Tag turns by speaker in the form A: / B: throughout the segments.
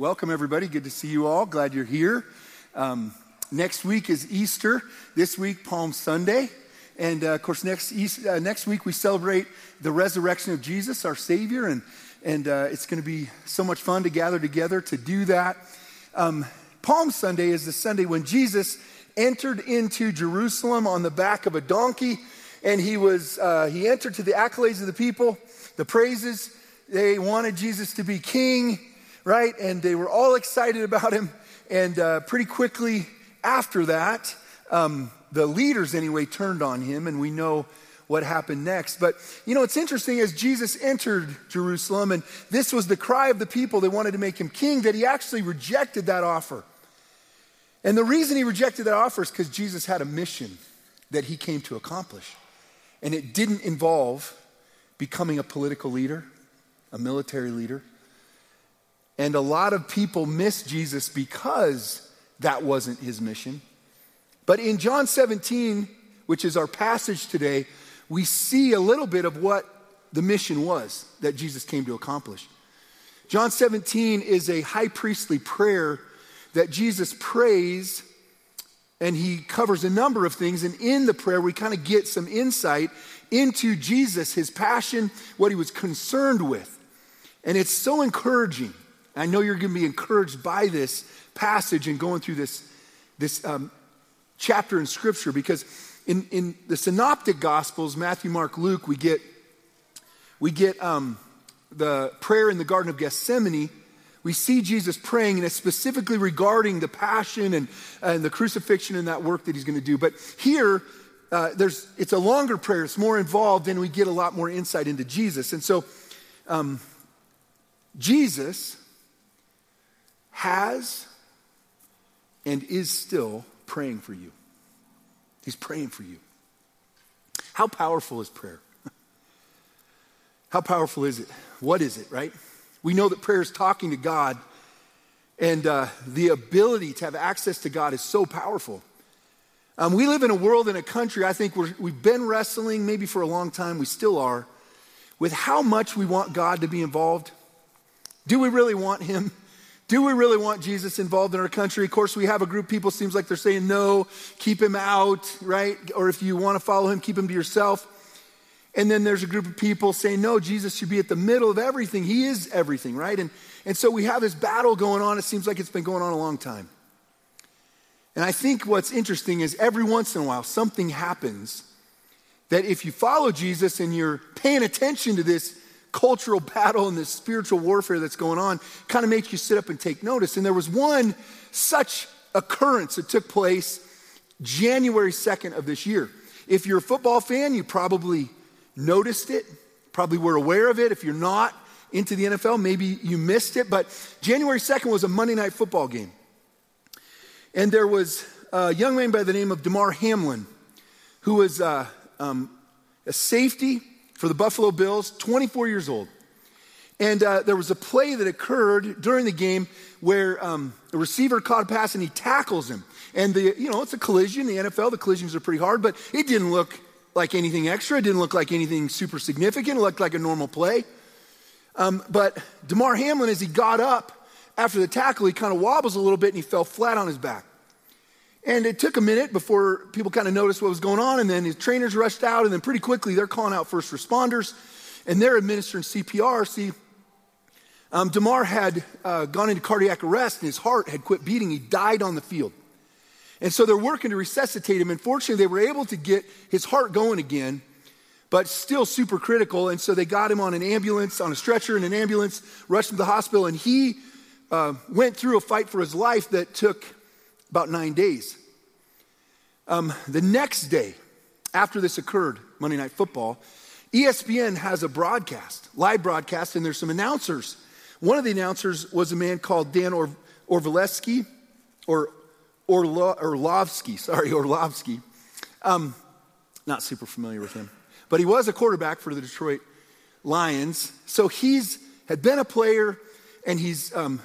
A: welcome everybody. Good to see you all. Glad you're here. Um, next week is Easter. This week, Palm Sunday. And uh, of course, next, East, uh, next week we celebrate the resurrection of Jesus, our Savior. And, and uh, it's going to be so much fun to gather together to do that. Um, Palm Sunday is the Sunday when Jesus entered into Jerusalem on the back of a donkey. And he, was, uh, he entered to the accolades of the people, the praises. They wanted Jesus to be king right? And they were all excited about him. And uh, pretty quickly after that, um, the leaders anyway turned on him, and we know what happened next. But you know, it's interesting as Jesus entered Jerusalem, and this was the cry of the people, they wanted to make him king, that he actually rejected that offer. And the reason he rejected that offer is because Jesus had a mission that he came to accomplish. And it didn't involve becoming a political leader, a military leader. And a lot of people miss Jesus because that wasn't his mission. But in John 17, which is our passage today, we see a little bit of what the mission was that Jesus came to accomplish. John 17 is a high priestly prayer that Jesus prays, and he covers a number of things. And in the prayer, we kind of get some insight into Jesus, his passion, what he was concerned with. And it's so encouraging I know you're going to be encouraged by this passage and going through this, this um, chapter in Scripture because in, in the Synoptic Gospels, Matthew, Mark, Luke, we get, we get um, the prayer in the Garden of Gethsemane. We see Jesus praying, and it's specifically regarding the passion and, and the crucifixion and that work that he's going to do. But here, uh, there's, it's a longer prayer, it's more involved, and we get a lot more insight into Jesus. And so, um, Jesus has and is still praying for you. He's praying for you. How powerful is prayer? How powerful is it? What is it, right? We know that prayer is talking to God, and uh, the ability to have access to God is so powerful. Um, we live in a world, in a country, I think we have been wrestling, maybe for a long time, we still are, with how much we want God to be involved. Do we really want Him? Do we really want Jesus involved in our country? Of course, we have a group of people, seems like they're saying no, keep him out, right? Or if you want to follow him, keep him to yourself. And then there's a group of people saying, no, Jesus should be at the middle of everything. He is everything, right? And, and so we have this battle going on. It seems like it's been going on a long time. And I think what's interesting is every once in a while, something happens that if you follow Jesus and you're paying attention to this cultural battle and this spiritual warfare that's going on kind of makes you sit up and take notice. And there was one such occurrence that took place January 2nd of this year. If you're a football fan, you probably noticed it, probably were aware of it. If you're not into the NFL, maybe you missed it. But January 2nd was a Monday night football game. And there was a young man by the name of Damar Hamlin, who was uh, um, a safety for the Buffalo Bills, 24 years old. And uh, there was a play that occurred during the game where um, the receiver caught a pass and he tackles him. And the, you know, it's a collision. The NFL, the collisions are pretty hard, but it didn't look like anything extra. It didn't look like anything super significant. It looked like a normal play. Um, but Damar Hamlin, as he got up after the tackle, he kind of wobbles a little bit and he fell flat on his back. And it took a minute before people kind of noticed what was going on, and then his trainers rushed out, and then pretty quickly they're calling out first responders, and they're administering CPR. See, um, Damar had uh, gone into cardiac arrest, and his heart had quit beating. He died on the field. And so they're working to resuscitate him. Unfortunately, they were able to get his heart going again, but still super critical. And so they got him on an ambulance, on a stretcher in an ambulance, rushed him to the hospital, and he uh, went through a fight for his life that took about nine days. Um, the next day, after this occurred, Monday Night Football, ESPN has a broadcast, live broadcast, and there's some announcers. One of the announcers was a man called Dan or- or Orlo- Orlovsky, sorry, Orlovsky. Um, not super familiar with him, but he was a quarterback for the Detroit Lions. So he's had been a player, and he's um,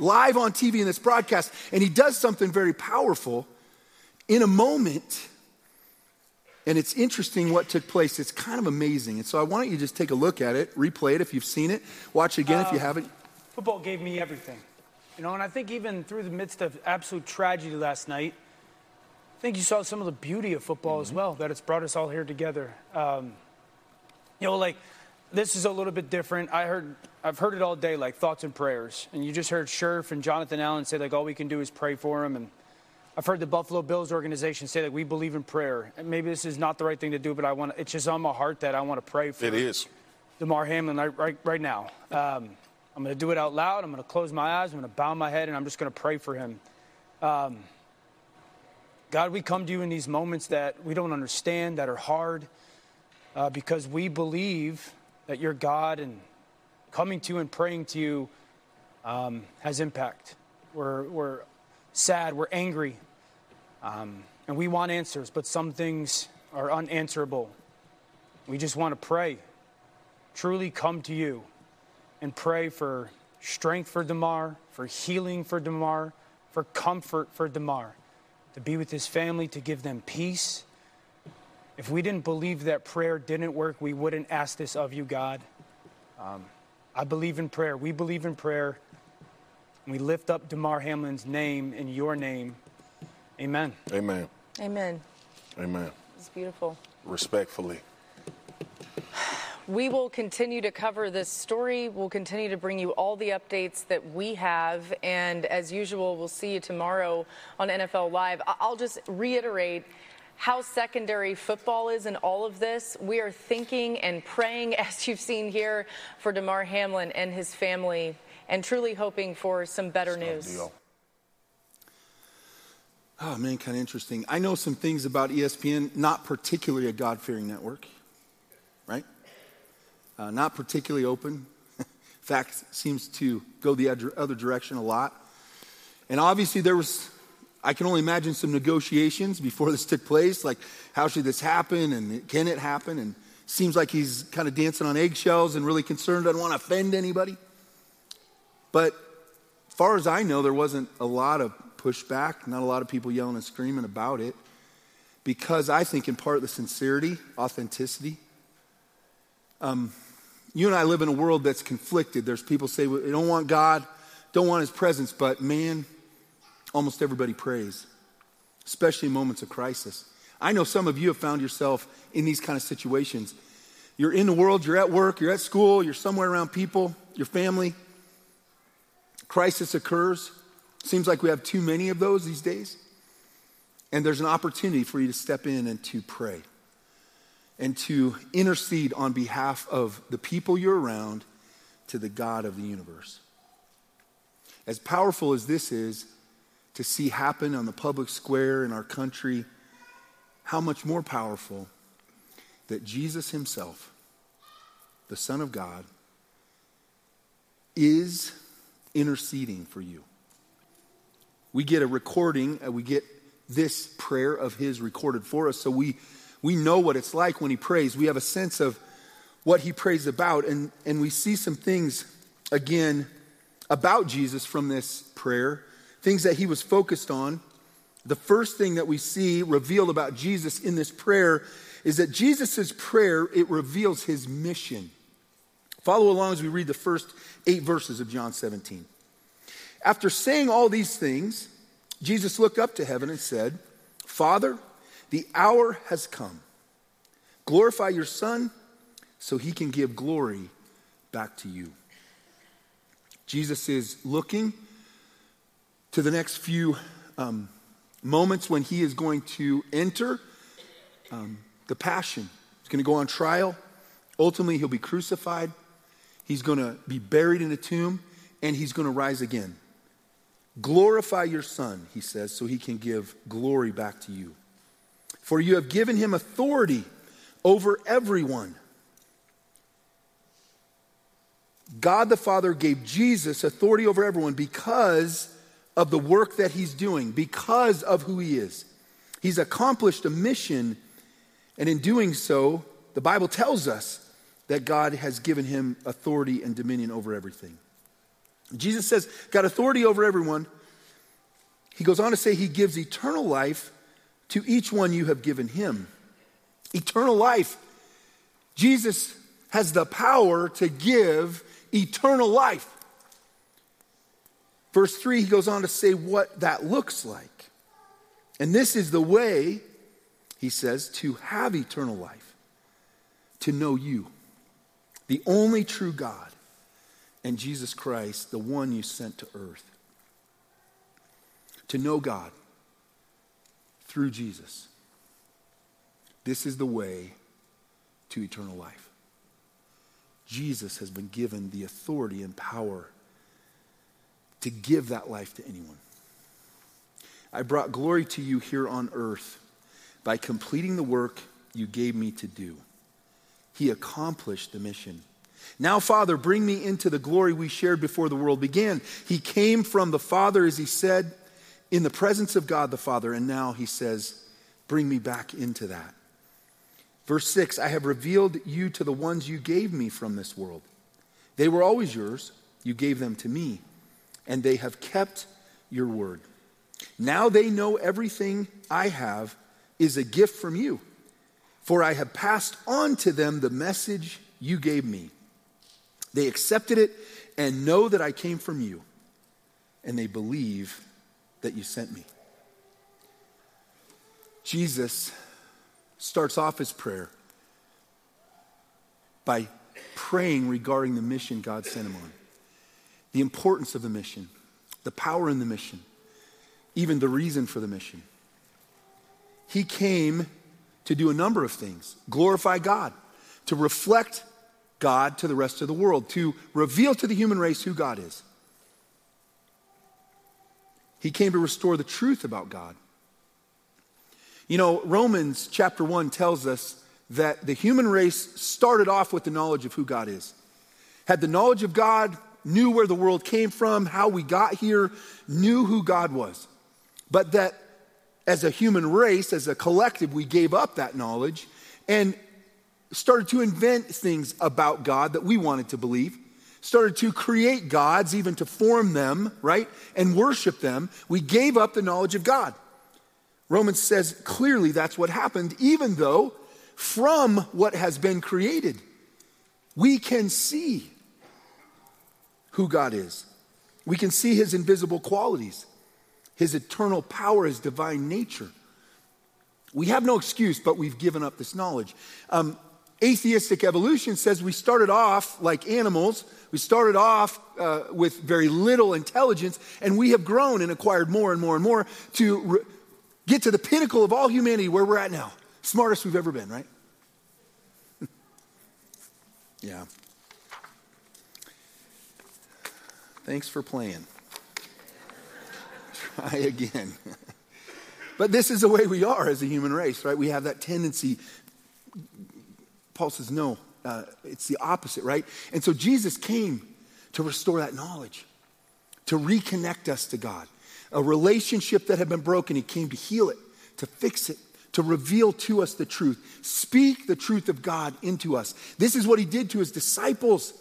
A: live on TV in this broadcast, and he does something very powerful in a moment. And it's interesting what took place. It's kind of amazing. And so I want you to just take a look at it, replay it if you've seen it, watch it again uh, if you uh, haven't.
B: Football gave me everything. You know, and I think even through the midst of absolute tragedy last night, I think you saw some of the beauty of football mm-hmm. as well, that it's brought us all here together. Um, you know, like this is a little bit different. I heard, I've heard it all day, like thoughts and prayers. And you just heard Scherf and Jonathan Allen say, like, all we can do is pray for him. And I've heard the Buffalo Bills organization say that we believe in prayer. And maybe this is not the right thing to do, but I want it's just on my heart that I want to pray for. Him.
C: It is.
B: Damar Hamlin right, right, right now. Um, I'm going to do it out loud. I'm going to close my eyes. I'm going to bow my head, and I'm just going to pray for him. Um, God, we come to you in these moments that we don't understand, that are hard, uh, because we believe that you're God, and coming to and praying to you um, has impact. We're, we're sad, we're angry, um, and we want answers, but some things are unanswerable. We just want to pray, truly come to you and pray for strength for Damar, for healing for Damar, for comfort for Damar, to be with his family, to give them peace. If we didn't believe that prayer didn't work, we wouldn't ask this of you, God. Um, I believe in prayer. We believe in prayer. We lift up Damar Hamlin's name in your name. Amen.
C: Amen.
D: Amen.
C: Amen.
D: It's beautiful.
C: Respectfully.
D: We will continue to cover this story. We'll continue to bring you all the updates that we have. And as usual, we'll see you tomorrow on NFL Live. I'll just reiterate how secondary football is in all of this. We are thinking and praying, as you've seen here, for Damar Hamlin and his family, and truly hoping for some better news.
A: Oh, man, kind of interesting. I know some things about ESPN, not particularly a God fearing network, right? uh, not particularly open. In fact, seems to go the other direction a lot. And obviously, there was, I can only imagine some negotiations before this took place. Like, how should this happen? And can it happen? And seems like he's kind of dancing on eggshells and really concerned, doesn't want to offend anybody. But far as I know, there wasn't a lot of pushback, not a lot of people yelling and screaming about it, because I think in part the sincerity, authenticity. Um, you and I live in a world that's conflicted. There's people say we don't want God, don't want his presence, but man, almost everybody prays, especially in moments of crisis. I know some of you have found yourself in these kind of situations. You're in the world, you're at work, you're at school, you're somewhere around people, your family. Crisis occurs. Seems like we have too many of those these days. And there's an opportunity for you to step in and to pray and to intercede on behalf of the people you're around to the God of the universe. As powerful as this is to see happen on the public square in our country, how much more powerful that Jesus Himself, the Son of God, is interceding for you. We get a recording, uh, we get this prayer of His recorded for us, so we we know what it's like when he prays. We have a sense of what he prays about. And, and we see some things, again, about Jesus from this prayer, things that he was focused on. The first thing that we see revealed about Jesus in this prayer is that Jesus' prayer, it reveals his mission. Follow along as we read the first eight verses of John 17. After saying all these things, Jesus looked up to heaven and said, Father, the hour has come. Glorify your Son so he can give glory back to you. Jesus is looking to the next few um, moments when he is going to enter um, the passion. He's going to go on trial. Ultimately, he'll be crucified. He's going to be buried in a tomb, and he's going to rise again. Glorify your Son, he says, so he can give glory back to you. For you have given him authority over everyone. God the Father gave Jesus authority over everyone because of the work that he's doing, because of who he is. He's accomplished a mission, and in doing so, the Bible tells us that God has given him authority and dominion over everything. Jesus says, got authority over everyone. He goes on to say he gives eternal life to each one you have given him. Eternal life. Jesus has the power to give eternal life. Verse 3, he goes on to say what that looks like. And this is the way, he says, to have eternal life, to know you, the only true God, and Jesus Christ, the one you sent to earth. To know God through Jesus. This is the way to eternal life. Jesus has been given the authority and power to give that life to anyone. I brought glory to you here on earth by completing the work you gave me to do. He accomplished the mission. Now, Father, bring me into the glory we shared before the world began. He came from the Father, as he said, in the presence of God the Father, and now he says, Bring me back into that. Verse 6 I have revealed you to the ones you gave me from this world. They were always yours, you gave them to me, and they have kept your word. Now they know everything I have is a gift from you, for I have passed on to them the message you gave me. They accepted it and know that I came from you, and they believe that you sent me. Jesus starts off his prayer by praying regarding the mission God sent him on, the importance of the mission, the power in the mission, even the reason for the mission. He came to do a number of things glorify God, to reflect God to the rest of the world, to reveal to the human race who God is. He came to restore the truth about God. You know, Romans chapter 1 tells us that the human race started off with the knowledge of who God is. Had the knowledge of God, knew where the world came from, how we got here, knew who God was. But that as a human race, as a collective, we gave up that knowledge and started to invent things about God that we wanted to believe, started to create gods, even to form them, right, and worship them. We gave up the knowledge of God. Romans says clearly that's what happened, even though from what has been created, we can see who God is. We can see his invisible qualities, his eternal power, his divine nature. We have no excuse, but we've given up this knowledge. Um, Atheistic evolution says we started off like animals. We started off uh, with very little intelligence, and we have grown and acquired more and more and more to re- get to the pinnacle of all humanity where we're at now. Smartest we've ever been, right? yeah. Thanks for playing. Try again. but this is the way we are as a human race, right? We have that tendency Paul says, no, uh, it's the opposite, right? And so Jesus came to restore that knowledge, to reconnect us to God. A relationship that had been broken, he came to heal it, to fix it, to reveal to us the truth, speak the truth of God into us. This is what he did to his disciples.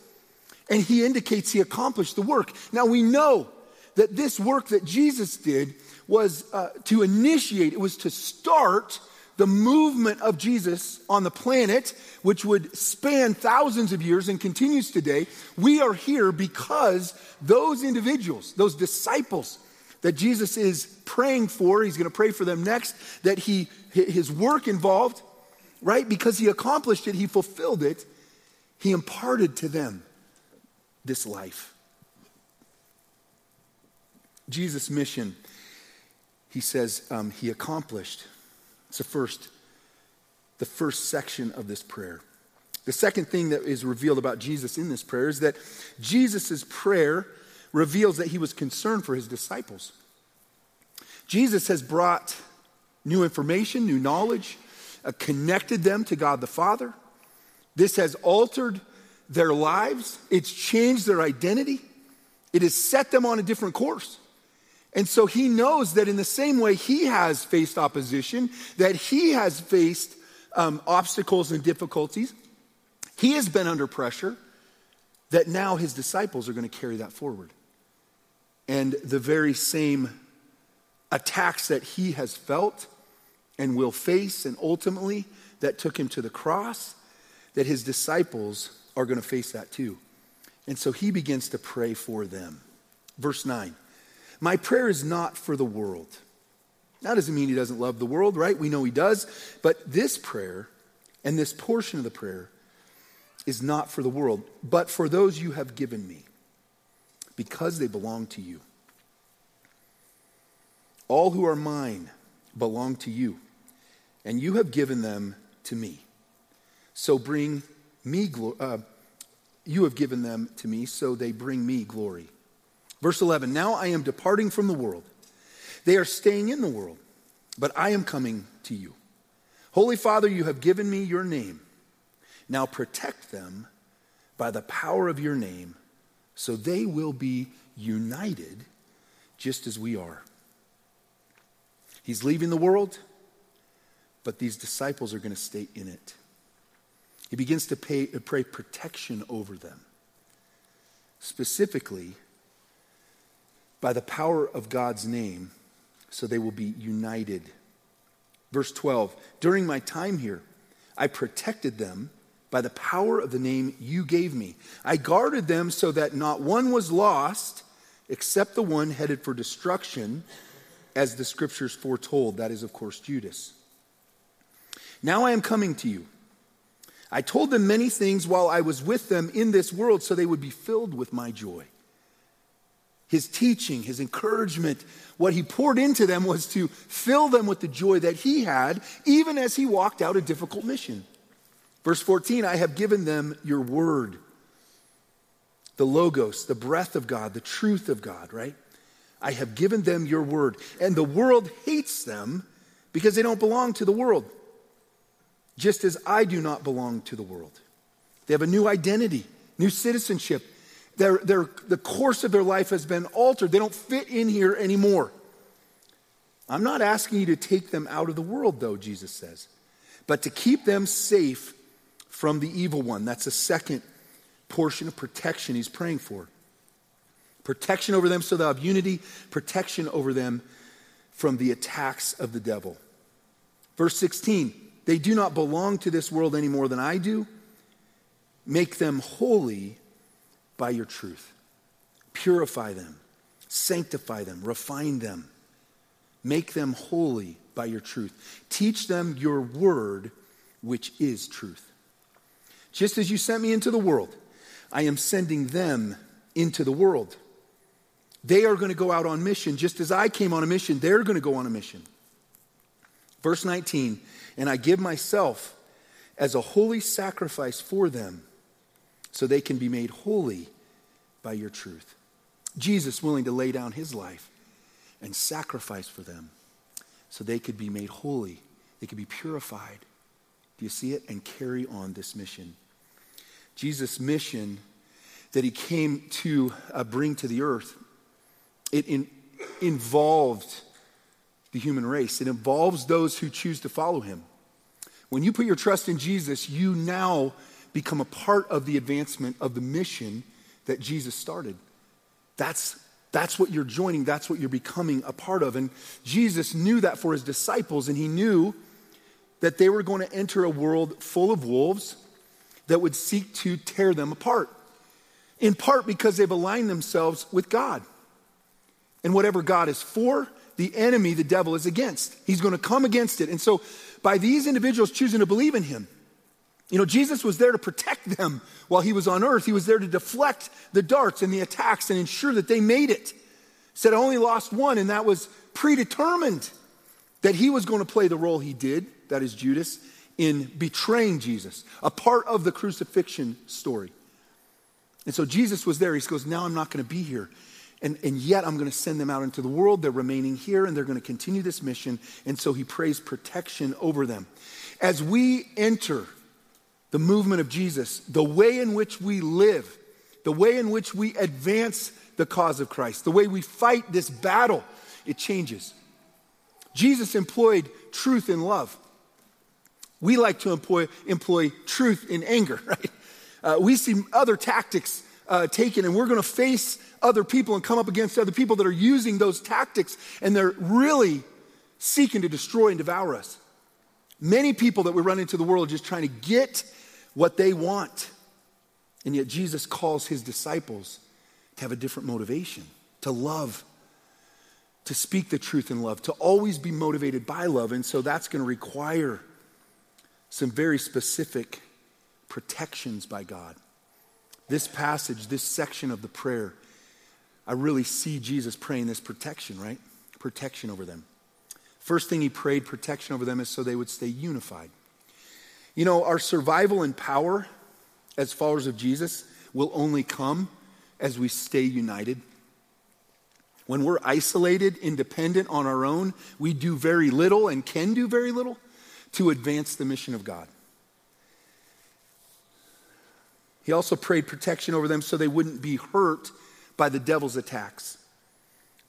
A: And he indicates he accomplished the work. Now we know that this work that Jesus did was uh, to initiate, it was to start the movement of Jesus on the planet, which would span thousands of years and continues today, we are here because those individuals, those disciples that Jesus is praying for, he's going to pray for them next, that he, his work involved, right? Because he accomplished it, he fulfilled it, he imparted to them this life. Jesus' mission, he says, um, he accomplished it's the first, the first section of this prayer. The second thing that is revealed about Jesus in this prayer is that Jesus' prayer reveals that he was concerned for his disciples. Jesus has brought new information, new knowledge, uh, connected them to God the Father. This has altered their lives, it's changed their identity, it has set them on a different course. And so he knows that in the same way he has faced opposition, that he has faced um, obstacles and difficulties, he has been under pressure, that now his disciples are going to carry that forward. And the very same attacks that he has felt and will face, and ultimately that took him to the cross, that his disciples are going to face that too. And so he begins to pray for them. Verse 9. My prayer is not for the world. That doesn't mean he doesn't love the world, right? We know he does. But this prayer and this portion of the prayer is not for the world, but for those you have given me, because they belong to you. All who are mine belong to you, and you have given them to me. So bring me. Uh, you have given them to me, so they bring me glory. Verse 11 Now I am departing from the world. They are staying in the world, but I am coming to you. Holy Father, you have given me your name. Now protect them by the power of your name, so they will be united just as we are. He's leaving the world, but these disciples are going to stay in it. He begins to pay, uh, pray protection over them, specifically by the power of God's name, so they will be united. Verse 12 During my time here, I protected them by the power of the name you gave me. I guarded them so that not one was lost except the one headed for destruction, as the scriptures foretold. That is, of course, Judas. Now I am coming to you. I told them many things while I was with them in this world so they would be filled with my joy. His teaching, his encouragement, what he poured into them was to fill them with the joy that he had, even as he walked out a difficult mission. Verse 14 I have given them your word, the Logos, the breath of God, the truth of God, right? I have given them your word. And the world hates them because they don't belong to the world just as I do not belong to the world. They have a new identity, new citizenship. The course of their life has been altered. They don't fit in here anymore. I'm not asking you to take them out of the world, though, Jesus says, but to keep them safe from the evil one. That's a second portion of protection he's praying for. Protection over them so they'll have unity, protection over them from the attacks of the devil. Verse 16 they do not belong to this world any more than I do. Make them holy by your truth. Purify them, sanctify them, refine them. Make them holy by your truth. Teach them your word, which is truth. Just as you sent me into the world, I am sending them into the world. They are going to go out on mission. Just as I came on a mission, they're going to go on a mission. Verse 19 and I give myself as a holy sacrifice for them so they can be made holy by your truth. Jesus willing to lay down his life and sacrifice for them so they could be made holy, they could be purified. Do you see it? And carry on this mission. Jesus' mission that he came to uh, bring to the earth, it in, involved the human race. It involves those who choose to follow him. When you put your trust in Jesus, you now become a part of the advancement of the mission that Jesus started. That's, that's what you're joining, that's what you're becoming a part of. And Jesus knew that for his disciples, and he knew that they were going to enter a world full of wolves that would seek to tear them apart. In part because they've aligned themselves with God. And whatever God is for, the enemy, the devil, is against. He's going to come against it. And so, by these individuals choosing to believe in him, you know, Jesus was there to protect them while he was on earth. He was there to deflect the darts and the attacks and ensure that they made it. Said, I only lost one, and that was predetermined that he was going to play the role he did, that is Judas, in betraying Jesus, a part of the crucifixion story. And so Jesus was there. He goes, Now I'm not going to be here. And, and yet I'm going to send them out into the world. They're remaining here and they're going to continue this mission. And so he prays protection over them. As we enter the movement of Jesus, the way in which we live, the way in which we advance the cause of Christ, the way we fight this battle, it changes. Jesus employed truth in love. We like to employ, employ truth in anger, right? Uh, we see other tactics uh, taken, and we're going to face other people and come up against other people that are using those tactics, and they're really seeking to destroy and devour us. Many people that we run into the world are just trying to get what they want. And yet, Jesus calls his disciples to have a different motivation, to love, to speak the truth in love, to always be motivated by love. And so that's going to require some very specific protections by God. This passage, this section of the prayer, I really see Jesus praying this protection, right? Protection over them. First thing he prayed protection over them is so they would stay unified. You know, our survival and power as followers of Jesus will only come as we stay united. When we're isolated, independent on our own, we do very little and can do very little to advance the mission of God. He also prayed protection over them so they wouldn't be hurt by the devil's attacks.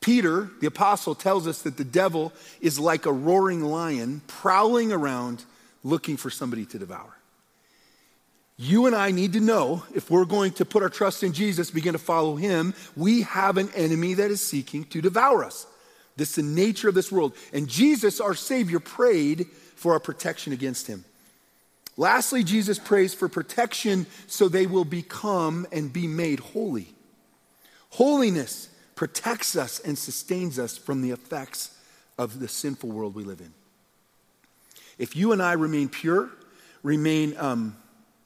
A: Peter, the apostle, tells us that the devil is like a roaring lion prowling around looking for somebody to devour. You and I need to know if we're going to put our trust in Jesus, begin to follow him, we have an enemy that is seeking to devour us. This is the nature of this world. And Jesus, our Savior, prayed for our protection against him. Lastly, Jesus prays for protection so they will become and be made holy. Holiness protects us and sustains us from the effects of the sinful world we live in. If you and I remain pure, remain um,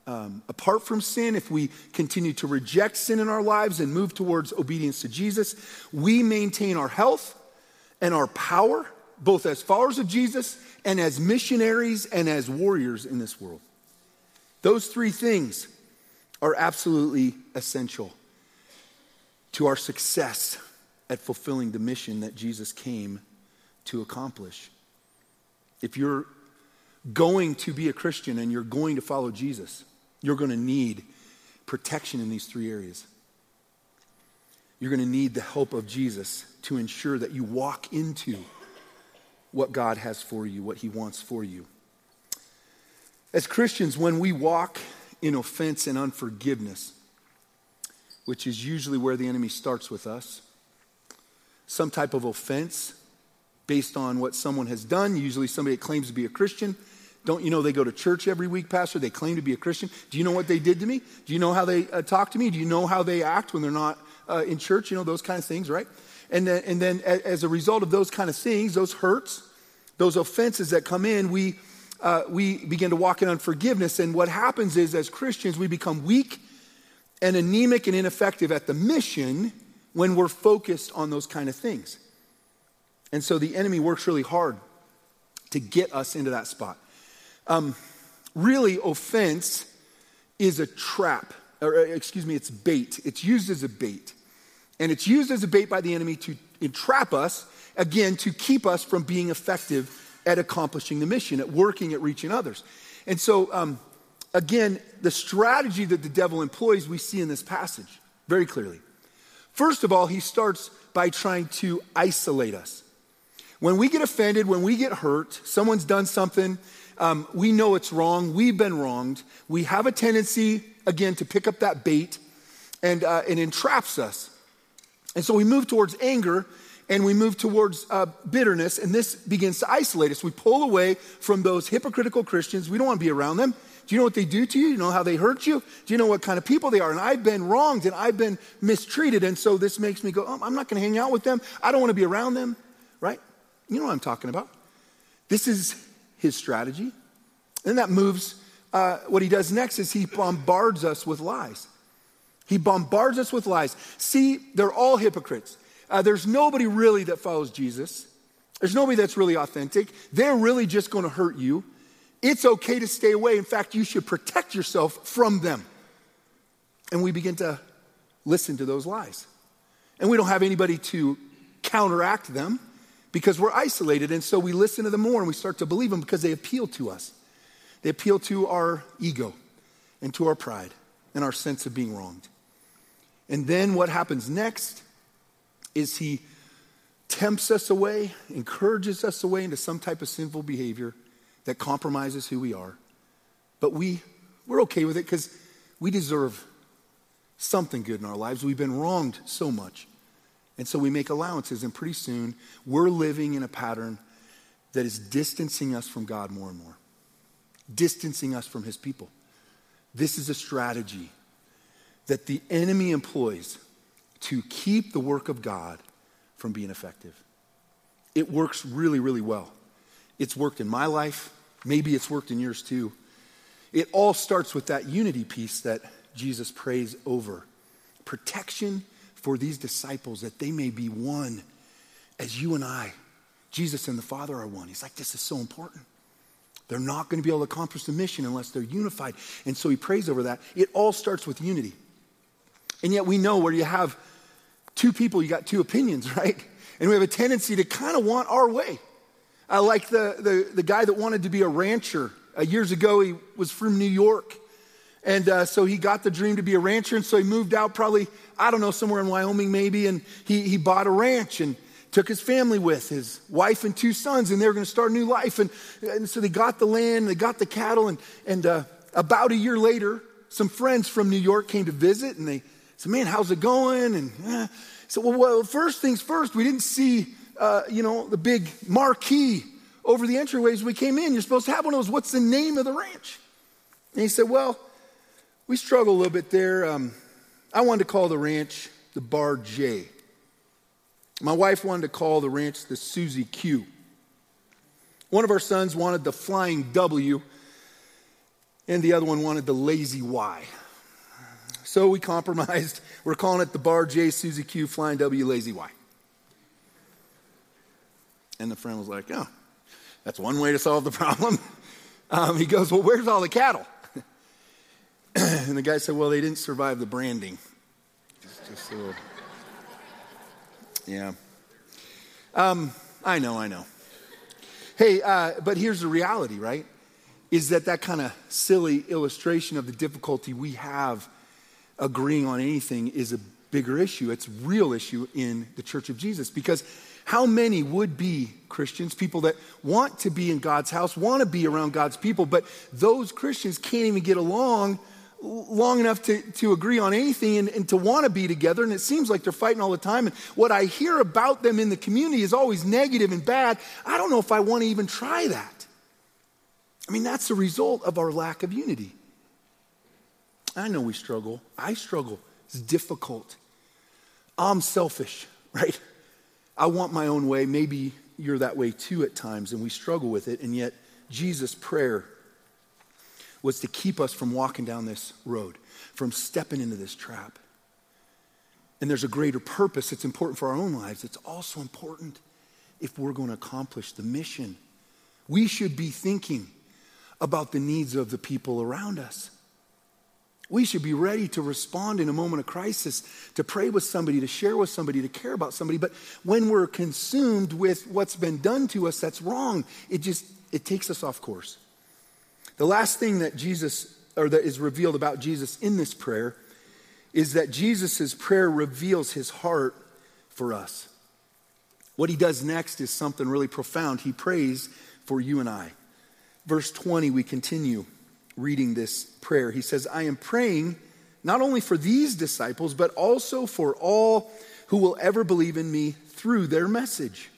A: um, apart from sin, if we continue to reject sin in our lives and move towards obedience to Jesus, we maintain our health and our power, both as followers of Jesus and as missionaries and as warriors in this world. Those three things are absolutely essential to our success at fulfilling the mission that Jesus came to accomplish. If you're going to be a Christian and you're going to follow Jesus, you're going to need protection in these three areas. You're going to need the help of Jesus to ensure that you walk into what God has for you, what He wants for you. As Christians, when we walk in offense and unforgiveness, which is usually where the enemy starts with us, some type of offense based on what someone has done, usually somebody that claims to be a Christian, don't you know they go to church every week, Pastor? They claim to be a Christian. Do you know what they did to me? Do you know how they uh, talk to me? Do you know how they act when they're not uh, in church? You know, those kind of things, right? And then, and then as a result of those kind of things, those hurts, those offenses that come in, we, uh, we begin to walk in unforgiveness. And what happens is, as Christians, we become weak and anemic and ineffective at the mission when we're focused on those kind of things. And so the enemy works really hard to get us into that spot. Um, really, offense is a trap, or uh, excuse me, it's bait. It's used as a bait. And it's used as a bait by the enemy to entrap us, again, to keep us from being effective at accomplishing the mission, at working, at reaching others. And so, um, again, the strategy that the devil employs, we see in this passage very clearly. First of all, he starts by trying to isolate us. When we get offended, when we get hurt, someone's done something, um, we know it's wrong, we've been wronged. We have a tendency, again, to pick up that bait and uh, it entraps us. And so we move towards anger and we move towards uh, bitterness, and this begins to isolate us. We pull away from those hypocritical Christians. We don't want to be around them. Do you know what they do to you? Do You know how they hurt you? Do you know what kind of people they are? And I've been wronged and I've been mistreated. And so this makes me go, oh, I'm not going to hang out with them. I don't want to be around them, right? You know what I'm talking about. This is his strategy. And that moves, uh, what he does next is he bombards us with lies. He bombards us with lies. See, they're all hypocrites. Uh, there's nobody really that follows Jesus. There's nobody that's really authentic. They're really just going to hurt you. It's okay to stay away. In fact, you should protect yourself from them. And we begin to listen to those lies. And we don't have anybody to counteract them because we're isolated. And so we listen to them more and we start to believe them because they appeal to us. They appeal to our ego and to our pride and our sense of being wronged. And then what happens next is he tempts us away, encourages us away into some type of sinful behavior that compromises who we are. But we, we're okay with it because we deserve something good in our lives. We've been wronged so much. And so we make allowances, and pretty soon we're living in a pattern that is distancing us from God more and more, distancing us from His people. This is a strategy that the enemy employs to keep the work of God from being effective. It works really, really well. It's worked in my life. Maybe it's worked in yours too. It all starts with that unity piece that Jesus prays over protection for these disciples that they may be one as you and I. Jesus and the Father are one. He's like, this is so important. They're not going to be able to accomplish the mission unless they're unified. And so he prays over that. It all starts with unity. And yet we know where you have two people, you got two opinions, right? And we have a tendency to kind of want our way. I like the, the, the guy that wanted to be a rancher. Uh, years ago, he was from New York. And uh, so he got the dream to be a rancher. And so he moved out, probably, I don't know, somewhere in Wyoming maybe. And he, he bought a ranch and took his family with, his wife and two sons. And they were going to start a new life. And, and so they got the land, they got the cattle. And, and uh, about a year later, some friends from New York came to visit. And they said, Man, how's it going? And eh. so, well, well, first things first, we didn't see, uh, you know, the big marquee over the entryways we came in. You're supposed to have one of those. What's the name of the ranch? And he said, Well, we struggle a little bit there. Um, I wanted to call the ranch the Bar J. My wife wanted to call the ranch the Susie Q. One of our sons wanted the Flying W, and the other one wanted the Lazy Y. So we compromised. We're calling it the Bar J, Susie Q, Flying W, Lazy Y. And the friend was like, oh, that's one way to solve the problem. Um, he goes, Well, where's all the cattle? and the guy said, Well, they didn't survive the branding. Just, little. Yeah. Um, I know, I know. Hey, uh, but here's the reality, right? Is that that kind of silly illustration of the difficulty we have agreeing on anything is a bigger issue. It's a real issue in the Church of Jesus because how many would be Christians, people that want to be in God's house, want to be around God's people, but those Christians can't even get along long enough to, to agree on anything and, and to want to be together. And it seems like they're fighting all the time. And what I hear about them in the community is always negative and bad. I don't know if I want to even try that. I mean, that's the result of our lack of unity. I know we struggle. I struggle. It's difficult. I'm selfish, right? I want my own way. Maybe you're that way too at times, and we struggle with it. And yet, Jesus' prayer was to keep us from walking down this road, from stepping into this trap. And there's a greater purpose that's important for our own lives. It's also important if we're going to accomplish the mission. We should be thinking about the needs of the people around us. We should be ready to respond in a moment of crisis, to pray with somebody, to share with somebody, to care about somebody. But when we're consumed with what's been done to us that's wrong, it just it takes us off course. The last thing that Jesus or that is revealed about Jesus in this prayer is that Jesus' prayer reveals his heart for us. What he does next is something really profound. He prays for you and I. Verse 20, we continue reading this prayer. He says, I am praying not only for these disciples, but also for all who will ever believe in me through their message.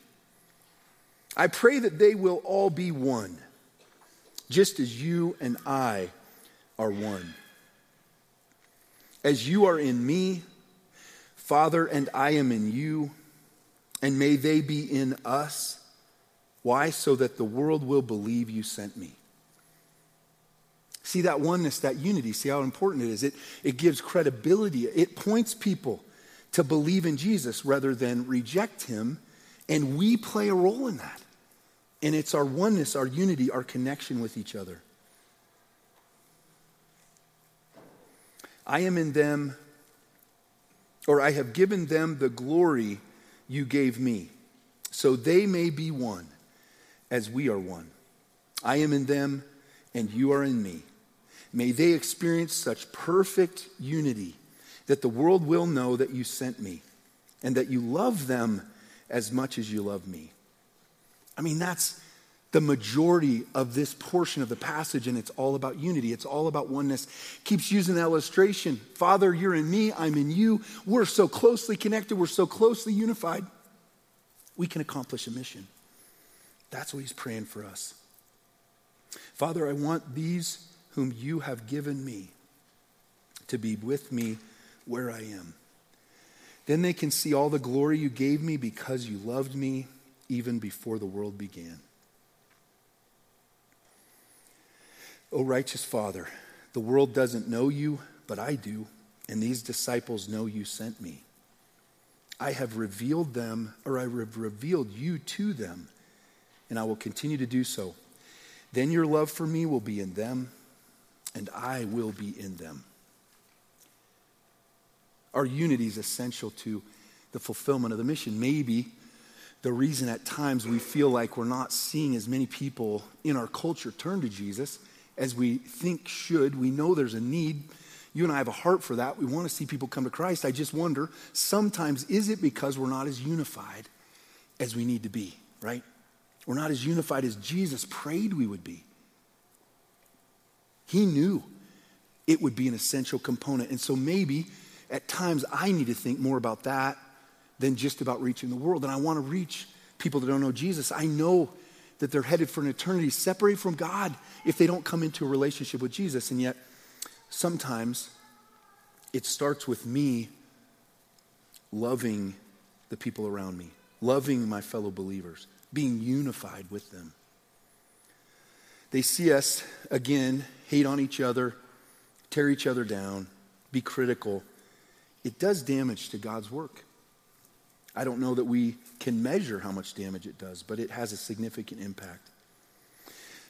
A: I pray that they will all be one, just as you and I are one. As you are in me, Father, and I am in you, and may they be in us. Why? So that the world will believe you sent me. See that oneness, that unity, see how important it is. It, it gives credibility, it points people to believe in Jesus rather than reject him, and we play a role in that. And it's our oneness, our unity, our connection with each other. I am in them, or I have given them the glory you gave me, so they may be one as we are one. I am in them, and you are in me May they experience such perfect unity that the world will know that you sent me and that you love them as much as you love me. I mean, that's the majority of this portion of the passage, and it's all about unity. It's all about oneness. Keeps using that illustration. Father, you're in me, I'm in you. We're so closely connected, we're so closely unified. We can accomplish a mission. That's what he's praying for us. Father, I want these whom you have given me to be with me where I am. Then they can see all the glory you gave me because you loved me even before the world began. O righteous Father, the world doesn't know you, but I do, and these disciples know you sent me. I have revealed them, or I have revealed you to them, and I will continue to do so. Then your love for me will be in them, and I will be in them. Our unity is essential to the fulfillment of the mission. Maybe the reason at times we feel like we're not seeing as many people in our culture turn to Jesus as we think should. We know there's a need. You and I have a heart for that. We want to see people come to Christ. I just wonder sometimes is it because we're not as unified as we need to be, right? We're not as unified as Jesus prayed we would be. He knew it would be an essential component. And so maybe at times I need to think more about that than just about reaching the world. And I want to reach people that don't know Jesus. I know that they're headed for an eternity separated from God if they don't come into a relationship with Jesus. And yet, sometimes it starts with me loving the people around me, loving my fellow believers, being unified with them. They see us again hate on each other, tear each other down, be critical. It does damage to God's work. I don't know that we can measure how much damage it does, but it has a significant impact.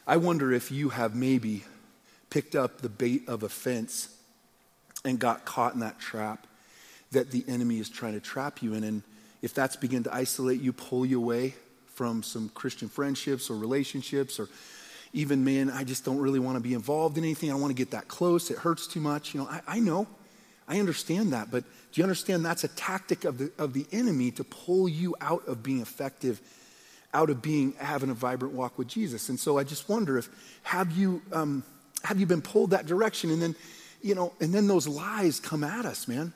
A: I wonder if you have maybe picked up the bait of offense and got caught in that trap that the enemy is trying to trap you in. And if that's begin to isolate you, pull you away from some Christian friendships or relationships, or even, man, I just don't really want to be involved in anything. I don't want to get that close. It hurts too much. You know, I, I know. I understand that. But do you understand that's a tactic of the, of the enemy to pull you out of being effective, out of being having a vibrant walk with Jesus? And so I just wonder if have you um, have you been pulled that direction? And then, you know, and then those lies come at us, man.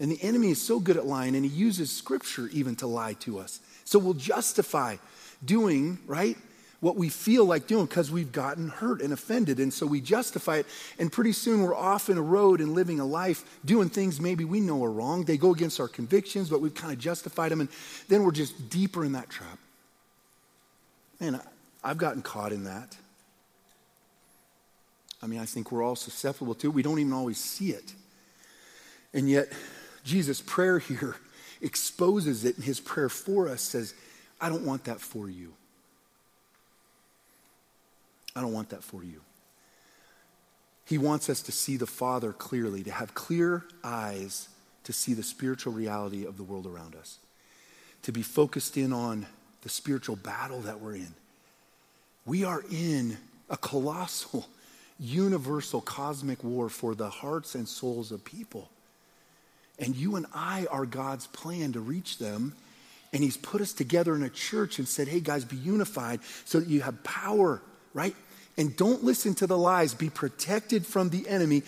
A: And the enemy is so good at lying, and he uses scripture even to lie to us. So we'll justify doing, right? What we feel like doing because we've gotten hurt and offended. And so we justify it. And pretty soon we're off in a road and living a life doing things maybe we know are wrong. They go against our convictions, but we've kind of justified them. And then we're just deeper in that trap. Man, I've gotten caught in that. I mean, I think we're all susceptible to it. We don't even always see it. And yet, Jesus' prayer here exposes it. And his prayer for us says, I don't want that for you. I don't want that for you. He wants us to see the Father clearly, to have clear eyes to see the spiritual reality of the world around us, to be focused in on the spiritual battle that we're in. We are in a colossal, universal, cosmic war for the hearts and souls of people. And you and I are God's plan to reach them. And He's put us together in a church and said, hey, guys, be unified so that you have power, right? And don't listen to the lies. Be protected from the enemy.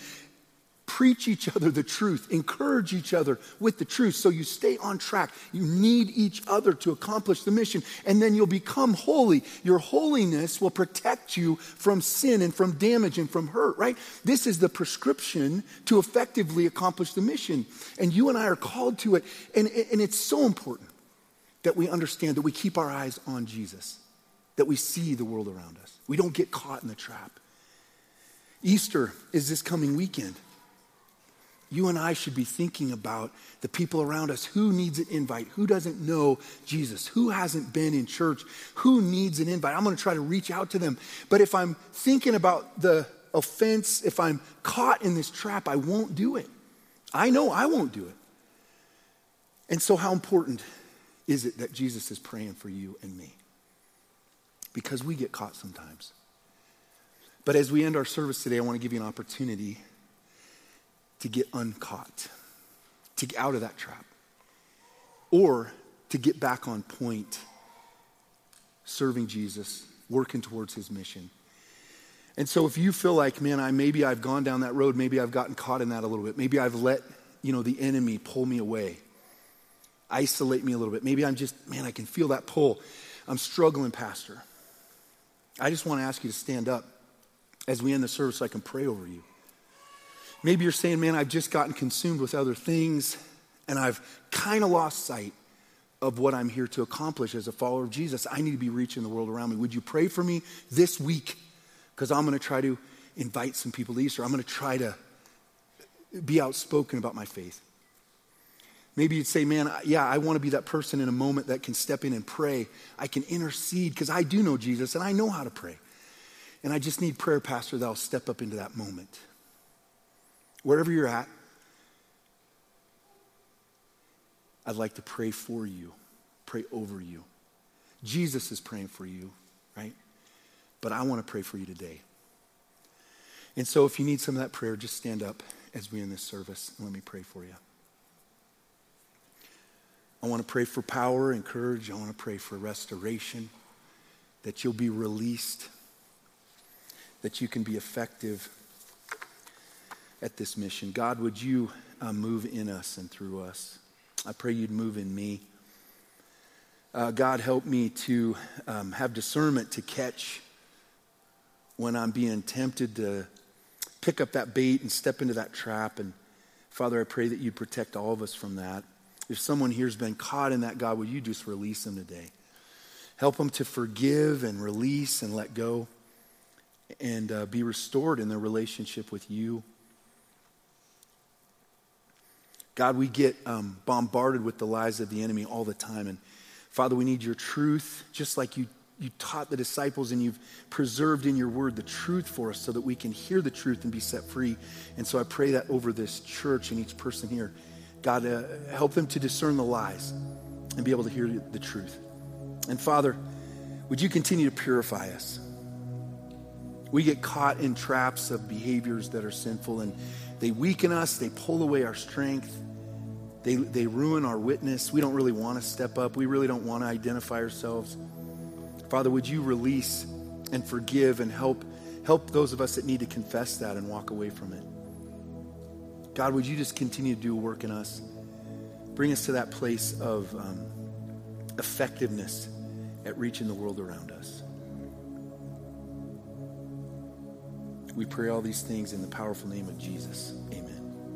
A: Preach each other the truth. Encourage each other with the truth so you stay on track. You need each other to accomplish the mission. And then you'll become holy. Your holiness will protect you from sin and from damage and from hurt, right? This is the prescription to effectively accomplish the mission. And you and I are called to it. And, and it's so important that we understand that we keep our eyes on Jesus that we see the world around us. We don't get caught in the trap. Easter is this coming weekend. You and I should be thinking about the people around us. Who needs an invite? Who doesn't know Jesus? Who hasn't been in church? Who needs an invite? I'm going to try to reach out to them. But if I'm thinking about the offense, if I'm caught in this trap, I won't do it. I know I won't do it. And so, how important is it that Jesus is praying for you and me? Because we get caught sometimes. But as we end our service today, I want to give you an opportunity to get uncaught, to get out of that trap, or to get back on point, serving Jesus, working towards his mission. And so if you feel like, man, I maybe I've gone down that road, maybe I've gotten caught in that a little bit, maybe I've let, you know, the enemy pull me away, isolate me a little bit. Maybe I'm just, man, I can feel that pull. I'm struggling, Pastor. I just want to ask you to stand up as we end the service so I can pray over you. Maybe you're saying, man, I've just gotten consumed with other things and I've kind of lost sight of what I'm here to accomplish as a follower of Jesus. I need to be reaching the world around me. Would you pray for me this week? Because I'm going to try to invite some people to Easter. I'm going to try to be outspoken about my faith. Maybe you'd say, man, yeah, I want to be that person in a moment that can step in and pray. I can intercede because I do know Jesus and I know how to pray. And I just need prayer, Pastor, that'll step up into that moment. Wherever you're at, I'd like to pray for you, pray over you. Jesus is praying for you, right? But I want to pray for you today. And so if you need some of that prayer, just stand up as we end this service and let me pray for you. I want to pray for power and courage. I want to pray for restoration, that you'll be released, that you can be effective at this mission. God, would you uh, move in us and through us? I pray you'd move in me. Uh, God, help me to um, have discernment to catch when I'm being tempted to pick up that bait and step into that trap. And Father, I pray that you protect all of us from that. If someone here has been caught in that, God, will you just release them today? Help them to forgive and release and let go and uh, be restored in their relationship with you. God, we get um, bombarded with the lies of the enemy all the time. And Father, we need your truth, just like you, you taught the disciples and you've preserved in your word the truth for us so that we can hear the truth and be set free. And so I pray that over this church and each person here. God, uh, help them to discern the lies and be able to hear the truth. And Father, would you continue to purify us? We get caught in traps of behaviors that are sinful and they weaken us, they pull away our strength, they, they ruin our witness. We don't really want to step up, we really don't want to identify ourselves. Father, would you release and forgive and help help those of us that need to confess that and walk away from it? God, would you just continue to do work in us? Bring us to that place of um, effectiveness at reaching the world around us. We pray all these things in the powerful name of Jesus.